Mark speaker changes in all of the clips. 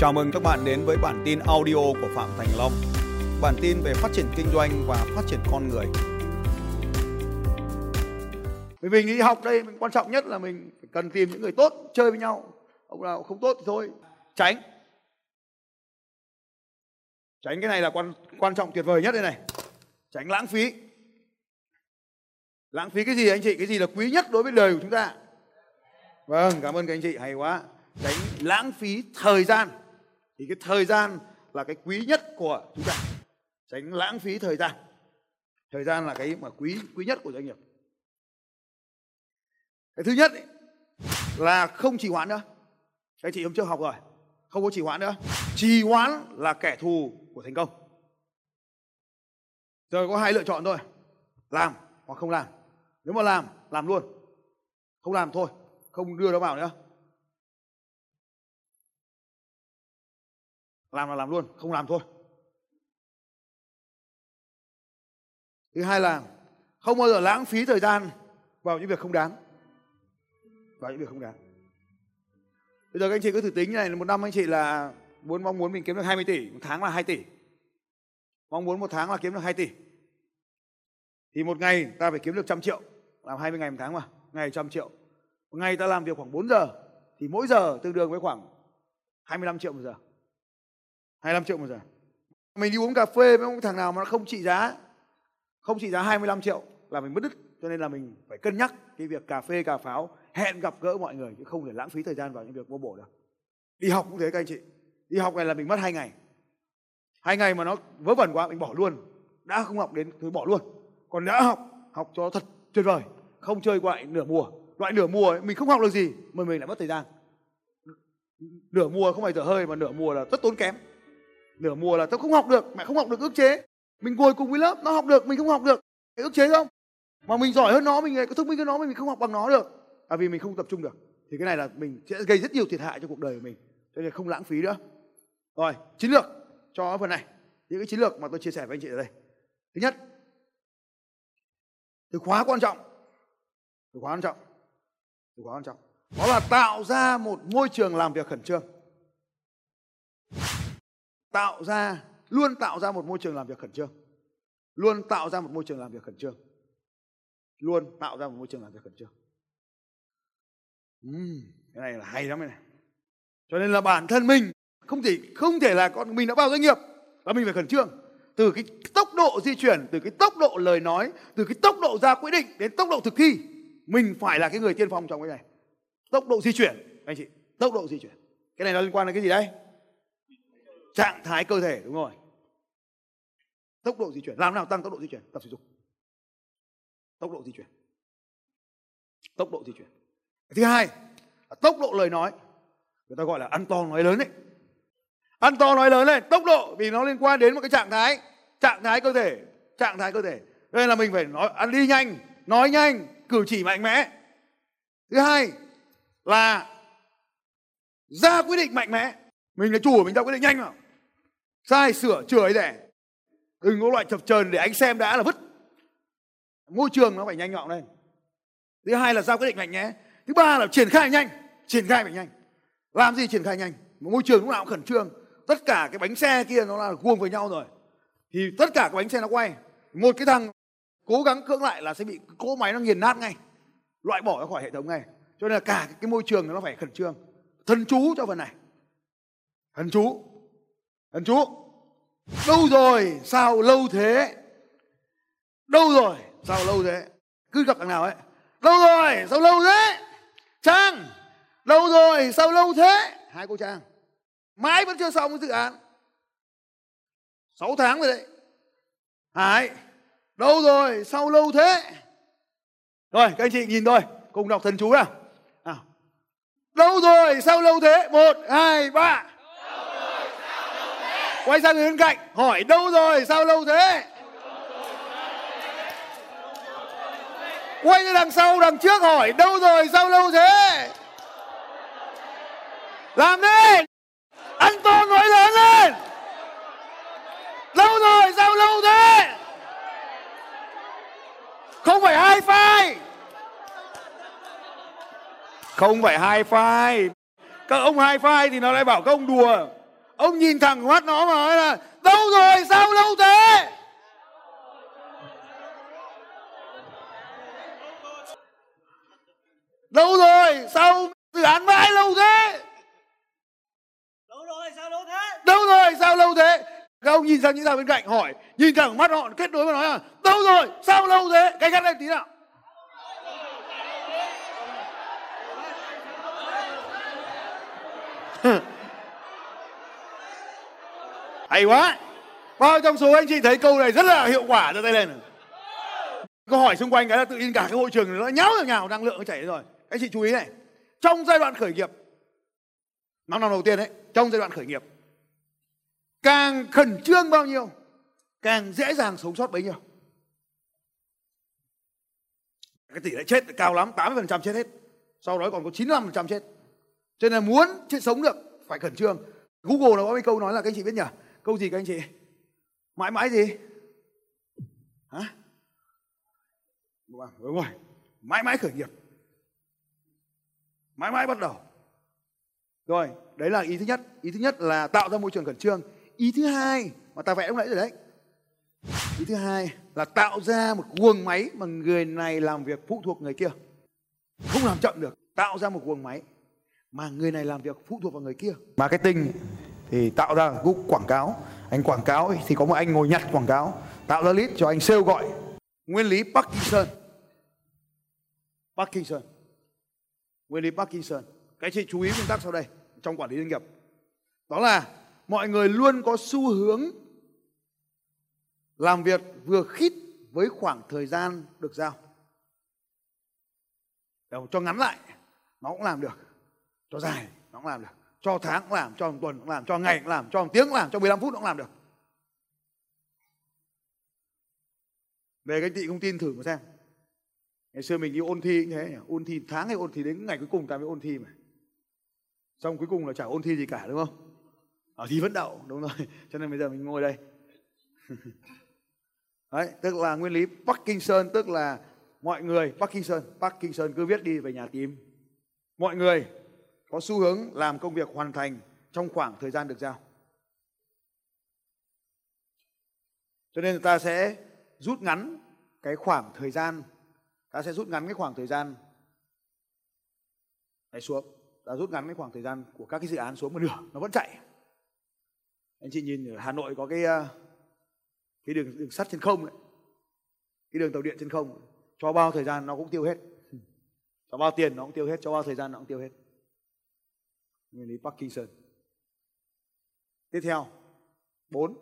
Speaker 1: Chào mừng các bạn đến với bản tin audio của Phạm Thành Long. Bản tin về phát triển kinh doanh và phát triển con người.
Speaker 2: Vì mình đi học đây, mình quan trọng nhất là mình phải cần tìm những người tốt chơi với nhau. Ông nào không tốt thì thôi, tránh. Tránh cái này là quan quan trọng tuyệt vời nhất đây này. Tránh lãng phí. Lãng phí cái gì anh chị? Cái gì là quý nhất đối với đời của chúng ta? Vâng, cảm ơn các anh chị, hay quá. Tránh lãng phí thời gian. Thì cái thời gian là cái quý nhất của chúng ta. Tránh lãng phí thời gian. Thời gian là cái mà quý quý nhất của doanh nghiệp. Cái thứ nhất ấy, là không trì hoãn nữa. Các anh chị hôm trước học rồi. Không có trì hoãn nữa. Trì hoãn là kẻ thù của thành công. Giờ có hai lựa chọn thôi. Làm hoặc không làm. Nếu mà làm, làm luôn. Không làm thôi, không đưa nó vào nữa. Làm là làm luôn, không làm thôi. Thứ hai là không bao giờ lãng phí thời gian vào những việc không đáng. Vào những việc không đáng. Bây giờ các anh chị cứ thử tính này, một năm anh chị là muốn mong muốn mình kiếm được 20 tỷ, một tháng là 2 tỷ. Mong muốn một tháng là kiếm được 2 tỷ. Thì một ngày ta phải kiếm được trăm triệu, làm 20 ngày một tháng mà, ngày trăm triệu. Một ngày ta làm việc khoảng 4 giờ, thì mỗi giờ tương đương với khoảng 25 triệu một giờ. 25 triệu một giờ. Mình đi uống cà phê với một thằng nào mà nó không trị giá, không trị giá 25 triệu là mình mất đứt. Cho nên là mình phải cân nhắc cái việc cà phê, cà pháo, hẹn gặp gỡ mọi người chứ không thể lãng phí thời gian vào những việc vô bổ được. Đi học cũng thế các anh chị. Đi học này là mình mất hai ngày. Hai ngày mà nó vớ vẩn quá mình bỏ luôn. Đã không học đến thì bỏ luôn. Còn đã học, học cho thật tuyệt vời. Không chơi loại nửa mùa. Loại nửa mùa ấy, mình không học được gì mà mình lại mất thời gian. Nửa mùa không phải dở hơi mà nửa mùa là rất tốn kém. Nửa mùa là tao không học được, mẹ không học được ước chế. Mình ngồi cùng với lớp, nó học được, mình không học được. Cái ước chế không? Mà mình giỏi hơn nó, mình có thông minh hơn nó mình không học bằng nó được. là vì mình không tập trung được. Thì cái này là mình sẽ gây rất nhiều thiệt hại cho cuộc đời của mình. Cho nên không lãng phí nữa. Rồi, chiến lược cho phần này. Những cái chiến lược mà tôi chia sẻ với anh chị ở đây. Thứ nhất, từ khóa quan trọng. Từ khóa quan trọng. Từ khóa quan trọng. Đó là tạo ra một môi trường làm việc khẩn trương. Tạo ra, luôn tạo ra một môi trường làm việc khẩn trương. Luôn tạo ra một môi trường làm việc khẩn trương. Luôn tạo ra một môi trường làm việc khẩn trương. Uhm, cái này là hay lắm này. Cho nên là bản thân mình không thể không thể là con mình đã vào doanh nghiệp là mình phải khẩn trương từ cái tốc độ di chuyển từ cái tốc độ lời nói từ cái tốc độ ra quyết định đến tốc độ thực thi mình phải là cái người tiên phong trong cái này tốc độ di chuyển anh chị tốc độ di chuyển cái này nó liên quan đến cái gì đấy trạng thái cơ thể, đúng rồi. Tốc độ di chuyển, làm nào tăng tốc độ di chuyển? Tập thể dục. Tốc độ di chuyển. Tốc độ di chuyển. Thứ hai là tốc độ lời nói. Người ta gọi là ăn to nói lớn đấy ăn to nói lớn lên tốc độ, vì nó liên quan đến một cái trạng thái trạng thái cơ thể, trạng thái cơ thể. Đây là mình phải nói, ăn đi nhanh, nói nhanh, cử chỉ mạnh mẽ. Thứ hai là ra quyết định mạnh mẽ. Mình là chủ mình ra quyết định nhanh mà sai sửa chửi để đừng có loại chập chờn để anh xem đã là vứt. Môi trường nó phải nhanh nhọn lên. Thứ hai là giao quyết định mạnh mẽ thứ ba là triển khai nhanh. Triển khai phải nhanh. Làm gì triển khai nhanh? Môi trường lúc nào cũng khẩn trương. Tất cả cái bánh xe kia nó là vuông với nhau rồi. Thì tất cả cái bánh xe nó quay. Một cái thằng cố gắng cưỡng lại là sẽ bị cỗ máy nó nghiền nát ngay. Loại bỏ ra khỏi hệ thống ngay. Cho nên là cả cái môi trường nó phải khẩn trương. Thần chú cho phần này. Thần chú thần chú đâu rồi, sao lâu thế? Đâu rồi, sao lâu thế? Cứ gặp thằng nào ấy. Đâu rồi, sao lâu thế? Trang đâu rồi, sao lâu thế? Hai cô trang, mãi vẫn chưa xong cái dự án. 6 tháng rồi đấy. Hải đâu rồi, sao lâu thế? Rồi, các anh chị nhìn tôi cùng đọc thần chú nào. Nào. Đâu rồi, sao lâu thế? Một, hai, ba quay sang người bên cạnh, hỏi đâu rồi, sao lâu thế? Quay ra đằng sau, đằng trước hỏi đâu rồi, sao lâu thế? Làm đi anh to nói lớn lên! Lâu rồi, sao lâu thế? Không phải hai file không phải hai file các ông hai file thì nó lại bảo các ông đùa ông nhìn thẳng mắt nó mà nói là đâu rồi sao lâu thế? Đâu rồi sao dự án mãi lâu thế?
Speaker 3: Đâu rồi sao lâu thế?
Speaker 2: Đâu rồi sao lâu thế? Các ông nhìn sang những thằng bên cạnh hỏi nhìn thẳng mắt họ kết nối và nói là đâu rồi sao lâu thế? Cái gắt lên tí nào hay quá. Bao trong số anh chị thấy câu này rất là hiệu quả giơ tay lên câu hỏi xung quanh cái là tự nhiên cả cái hội trường nó nháo nhào nhào, năng lượng nó chảy rồi. Anh chị chú ý này. Trong giai đoạn khởi nghiệp năm năm đầu tiên đấy, trong giai đoạn khởi nghiệp, càng khẩn trương bao nhiêu, càng dễ dàng sống sót bấy nhiêu? Cái tỷ lệ chết cao lắm 80% chết hết. Sau đó còn có 95% chết. Cho nên là muốn chết sống được, phải khẩn trương. Google nó có mấy câu nói là các anh chị biết nhỉ? Câu gì các anh chị? Mãi mãi gì? Hả? Vâng, đúng rồi. Mãi mãi khởi nghiệp. Mãi mãi bắt đầu. Rồi, đấy là ý thứ nhất. Ý thứ nhất là tạo ra môi trường khẩn trương. Ý thứ hai, mà ta vẽ lúc nãy rồi đấy. Ý thứ hai là tạo ra một guồng máy mà người này làm việc phụ thuộc người kia. Không làm chậm được. Tạo ra một guồng máy mà người này làm việc phụ thuộc vào người kia. Marketing thì tạo ra group quảng cáo. Anh quảng cáo thì có một anh ngồi nhặt quảng cáo, tạo ra lead cho anh sale gọi. Nguyên lý Parkinson. Parkinson. Nguyên lý Parkinson. Cái chị chú ý nguyên tắc sau đây, trong quản lý doanh nghiệp. Đó là mọi người luôn có xu hướng làm việc vừa khít với khoảng thời gian được giao. Để cho ngắn lại, nó cũng làm được. Cho dài, nó cũng làm được cho tháng cũng làm cho một tuần cũng làm cho ngày cũng làm cho một tiếng cũng làm cho 15 phút cũng làm được. Về cái chị không tin thử mà xem. Ngày xưa mình đi ôn thi cũng thế ôn thi tháng hay ôn thi đến ngày cuối cùng ta mới ôn thi mà. Xong cuối cùng là chả ôn thi gì cả đúng không? Ở thi vẫn đậu đúng rồi. Cho nên bây giờ mình ngồi đây. Đấy tức là nguyên lý Parkinson tức là mọi người Parkinson Parkinson cứ viết đi về nhà tìm mọi người có xu hướng làm công việc hoàn thành trong khoảng thời gian được giao. Cho nên ta sẽ rút ngắn cái khoảng thời gian, ta sẽ rút ngắn cái khoảng thời gian này xuống. Ta rút ngắn cái khoảng thời gian của các cái dự án xuống một nửa, nó vẫn chạy. Anh chị nhìn ở Hà Nội có cái ờ, cái đường đường sắt trên không ấy, cái đường tàu điện trên không, cho bao thời gian nó cũng tiêu hết. Cho bao tiền nó cũng tiêu hết, cho bao thời gian nó cũng tiêu hết nguyên lý Parkinson. Tiếp theo, bốn,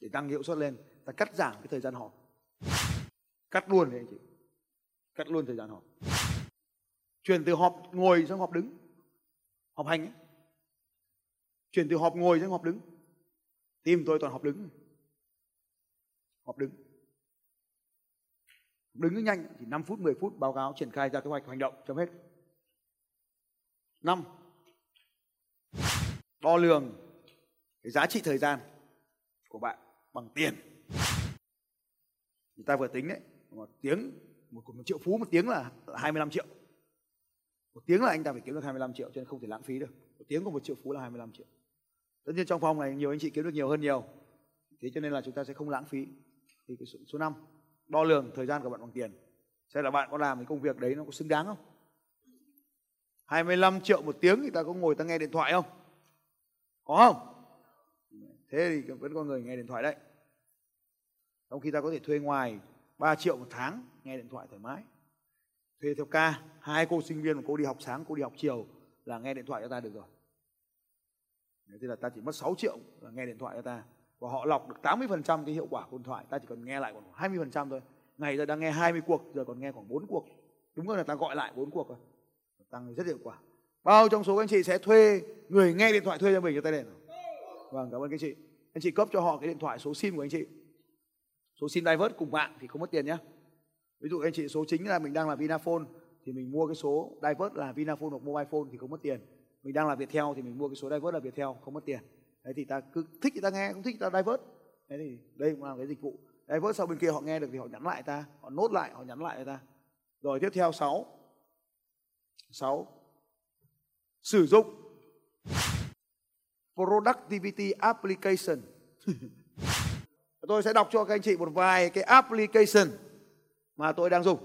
Speaker 2: để tăng hiệu suất lên ta cắt giảm cái thời gian họp. Cắt luôn đấy anh chị. Cắt luôn thời gian họp. Chuyển từ họp ngồi sang họp đứng. Họp hành ấy. chuyển từ họp ngồi sang họp đứng. Tìm tôi toàn họp đứng. Họp đứng. Đứng cứ nhanh, chỉ 5 phút 10 phút, báo cáo triển khai ra kế hoạch hành động chấm hết năm đo lường cái giá trị thời gian của bạn bằng tiền. Người ta vừa tính đấy một tiếng một, một triệu phú một tiếng là 25 triệu. Một tiếng là anh ta phải kiếm được 25 triệu cho nên không thể lãng phí được. Một tiếng của một triệu phú là 25 triệu. Tất nhiên trong phòng này nhiều anh chị kiếm được nhiều hơn nhiều. Thế cho nên là chúng ta sẽ không lãng phí. Thì cái số, số 5 đo lường thời gian của bạn bằng tiền. Xem là bạn có làm cái công việc đấy nó có xứng đáng không? 25 triệu một tiếng thì ta có ngồi ta nghe điện thoại không? Có không? Thế thì vẫn có người nghe điện thoại đấy. Trong khi ta có thể thuê ngoài 3 triệu một tháng, nghe điện thoại thoải mái. Thuê theo ca, hai cô sinh viên một cô đi học sáng, cô đi học chiều là nghe điện thoại cho ta được rồi. Thế là ta chỉ mất 6 triệu là nghe điện thoại cho ta. Và họ lọc được 80% cái hiệu quả của điện thoại, ta chỉ cần nghe lại còn 20% thôi. Ngày giờ đang nghe 20 cuộc, giờ còn nghe khoảng 4 cuộc. Đúng rồi là ta gọi lại 4 cuộc rồi. Tăng rất hiệu quả bao trong số các anh chị sẽ thuê người nghe điện thoại thuê cho mình cho tay lên vâng cảm ơn các anh chị. Anh chị cấp cho họ cái điện thoại số sim của anh chị. Số sim divert cùng mạng thì không mất tiền nhé ví dụ anh chị, số chính là mình đang là vinaphone thì mình mua cái số divert là vinaphone hoặc mobile phone thì không mất tiền. Mình đang là viettel thì mình mua cái số divert là viettel, không mất tiền. Đấy thì ta cứ thích thì ta nghe, không thích thì ta divert. Đấy thì đây cũng là cái dịch vụ. Divert sau bên kia họ nghe được thì họ nhắn lại ta, họ nốt lại, họ nhắn lại ta. Rồi tiếp theo 6 6 sử dụng productivity application. Tôi sẽ đọc cho các anh chị một vài cái application mà tôi đang dùng.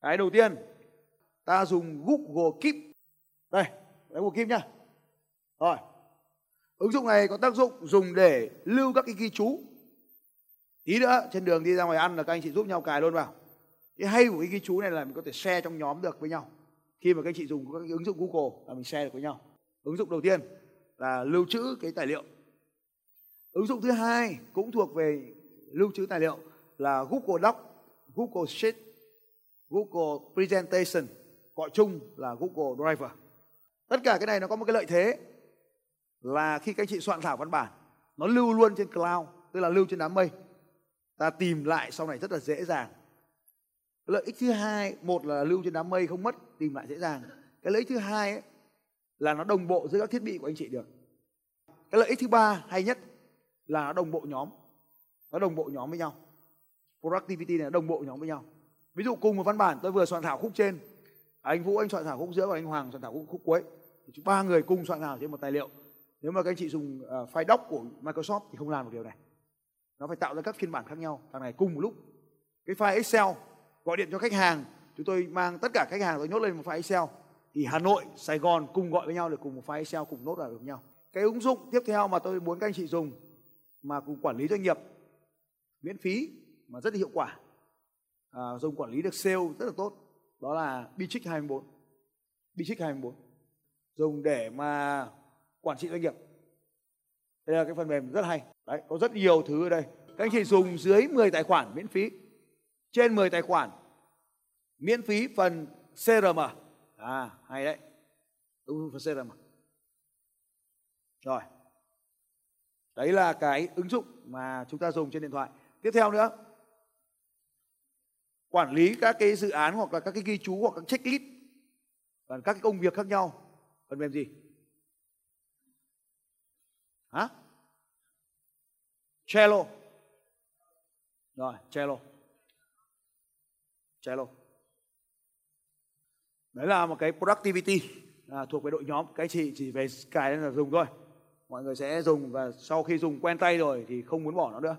Speaker 2: Cái đầu tiên, ta dùng Google Keep. Đây, lấy Google Keep nhá. Rồi, ứng dụng này có tác dụng dùng để lưu các cái ghi chú. Tí nữa, trên đường đi ra ngoài ăn là các anh chị giúp nhau cài luôn vào. Cái hay của cái ghi chú này là mình có thể share trong nhóm được với nhau khi mà các anh chị dùng các ứng dụng Google là mình share được với nhau. Ứng dụng đầu tiên là lưu trữ cái tài liệu. Ứng dụng thứ hai cũng thuộc về lưu trữ tài liệu là Google Doc, Google Sheet, Google Presentation, gọi chung là Google Driver. Tất cả cái này nó có một cái lợi thế là khi các anh chị soạn thảo văn bản, nó lưu luôn trên cloud, tức là lưu trên đám mây. Ta tìm lại sau này rất là dễ dàng. Lợi ích thứ hai, một là lưu trên đám mây không mất tìm lại dễ dàng. Cái lợi ích thứ hai ấy, là nó đồng bộ giữa các thiết bị của anh chị được. Cái lợi ích thứ ba hay nhất là nó đồng bộ nhóm. Nó đồng bộ nhóm với nhau. Productivity này nó đồng bộ nhóm với nhau. Ví dụ cùng một văn bản tôi vừa soạn thảo khúc trên. Anh vũ anh soạn thảo khúc giữa và anh hoàng soạn thảo khúc, khúc cuối. Ba người cùng soạn thảo trên một tài liệu. Nếu mà các anh chị dùng uh, file doc của microsoft thì không làm được điều này. Nó phải tạo ra các phiên bản khác nhau. Thằng này cùng một lúc. Cái file excel gọi điện cho khách hàng chúng tôi mang tất cả khách hàng tôi nhốt lên một file excel. Thì hà nội sài gòn cùng gọi với nhau được cùng một file excel cùng nốt vào được nhau. Cái ứng dụng tiếp theo mà tôi muốn các anh chị dùng mà cùng quản lý doanh nghiệp miễn phí mà rất là hiệu quả. À, dùng quản lý được sale rất là tốt. Đó là Bitrix 24 Bitrix 24 dùng để mà quản trị doanh nghiệp. Đây là cái phần mềm rất hay. Đấy có rất nhiều thứ ở đây. Các anh chị dùng dưới 10 tài khoản miễn phí. Trên 10 tài khoản miễn phí phần CRM à? à? Hay đấy. Ứng dụng phần CRM à? rồi. Đấy là cái ứng dụng mà chúng ta dùng trên điện thoại. Tiếp theo nữa. Quản lý các cái dự án hoặc là các cái ghi chú hoặc các checklist. Và các cái công việc khác nhau. Phần mềm gì? Hả? Trello. Rồi, Trello. Trello đấy là một cái productivity à, thuộc về đội nhóm. Cái chị chỉ về cài lên là dùng thôi. Mọi người sẽ dùng và sau khi dùng quen tay rồi thì không muốn bỏ nó nữa.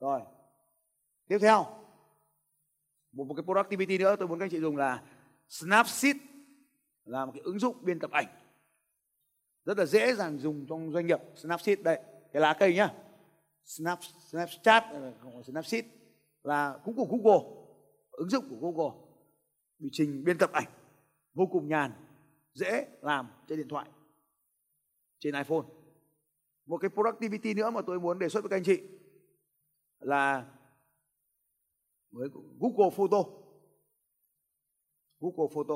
Speaker 2: Rồi. Tiếp theo. Một, một cái productivity nữa tôi muốn các anh chị dùng là Snapseed là một cái ứng dụng biên tập ảnh. Rất là dễ dàng dùng trong doanh nghiệp Snapseed. Đây cái lá cây nhá. Snap Snapchat Snapseed là cũng của Google ứng dụng của Google bị trình biên tập ảnh. Vô cùng nhàn, dễ làm trên điện thoại, trên iPhone. Một cái productivity nữa mà tôi muốn đề xuất với các anh chị là với Google Photo. Google Photo.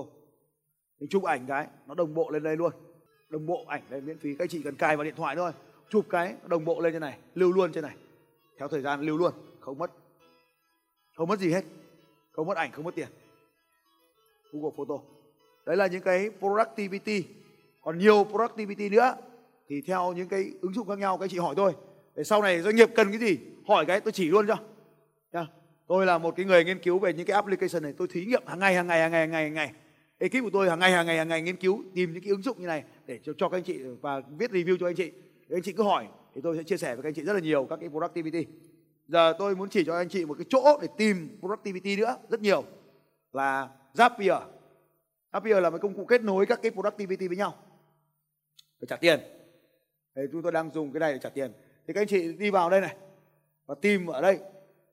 Speaker 2: Mình chụp ảnh cái, nó đồng bộ lên đây luôn. Đồng bộ ảnh lên, miễn phí các anh chị cần cài vào điện thoại thôi. Chụp cái, đồng bộ lên trên này, lưu luôn trên này. Theo thời gian lưu luôn, không mất không mất gì hết. Không mất ảnh, không mất tiền. Google Photo. Đấy là những cái productivity. Còn nhiều productivity nữa thì theo những cái ứng dụng khác nhau các chị hỏi tôi để sau này doanh nghiệp cần cái gì hỏi cái tôi chỉ luôn cho. Nha. tôi là một cái người nghiên cứu về những cái application này. Tôi thí nghiệm hàng ngày hàng ngày hàng ngày hàng ngày hàng ngày. Ekip của tôi hàng ngày hàng ngày hàng ngày nghiên cứu tìm những cái ứng dụng như này để cho, cho các anh chị và viết review cho anh chị. Để anh chị cứ hỏi thì tôi sẽ chia sẻ với các anh chị rất là nhiều các cái productivity. Giờ tôi muốn chỉ cho anh chị một cái chỗ để tìm productivity nữa rất nhiều. Là Zapier. Zapier là một công cụ kết nối các cái productivity với nhau. Phải trả tiền. Thì chúng tôi đang dùng cái này để trả tiền. Thì các anh chị đi vào đây này, và tìm ở đây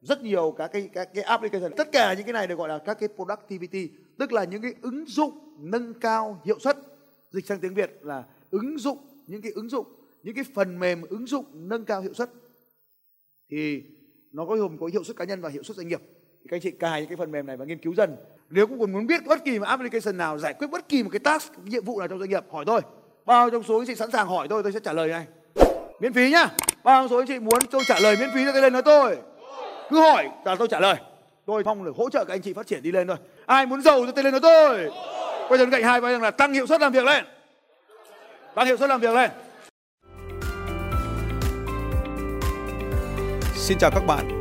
Speaker 2: rất nhiều các cái các cái application. Tất cả những cái này được gọi là các cái productivity, tức là những cái ứng dụng nâng cao hiệu suất. Dịch sang tiếng Việt là ứng dụng, những cái ứng dụng, những cái phần mềm ứng dụng nâng cao hiệu suất. Thì nó có gồm có hiệu suất cá nhân và hiệu suất doanh nghiệp. Thì các anh chị cài những cái phần mềm này và nghiên cứu dần nếu cũng còn muốn biết bất kỳ một application nào, giải quyết bất kỳ một cái task cái nhiệm vụ nào trong doanh nghiệp, hỏi tôi. Bao trong số anh chị sẵn sàng hỏi tôi tôi sẽ trả lời ngay miễn phí nhá. Bao trong số anh chị muốn tôi trả lời miễn phí cho tôi lên nói tôi. Cứ hỏi là tôi trả lời. Tôi mong được hỗ trợ các anh chị phát triển đi lên thôi. Ai muốn giàu cho tôi lên nói tôi. Bây giờ cạnh hai bây là tăng hiệu suất làm việc lên. Tăng hiệu suất làm việc lên.
Speaker 1: Xin chào các bạn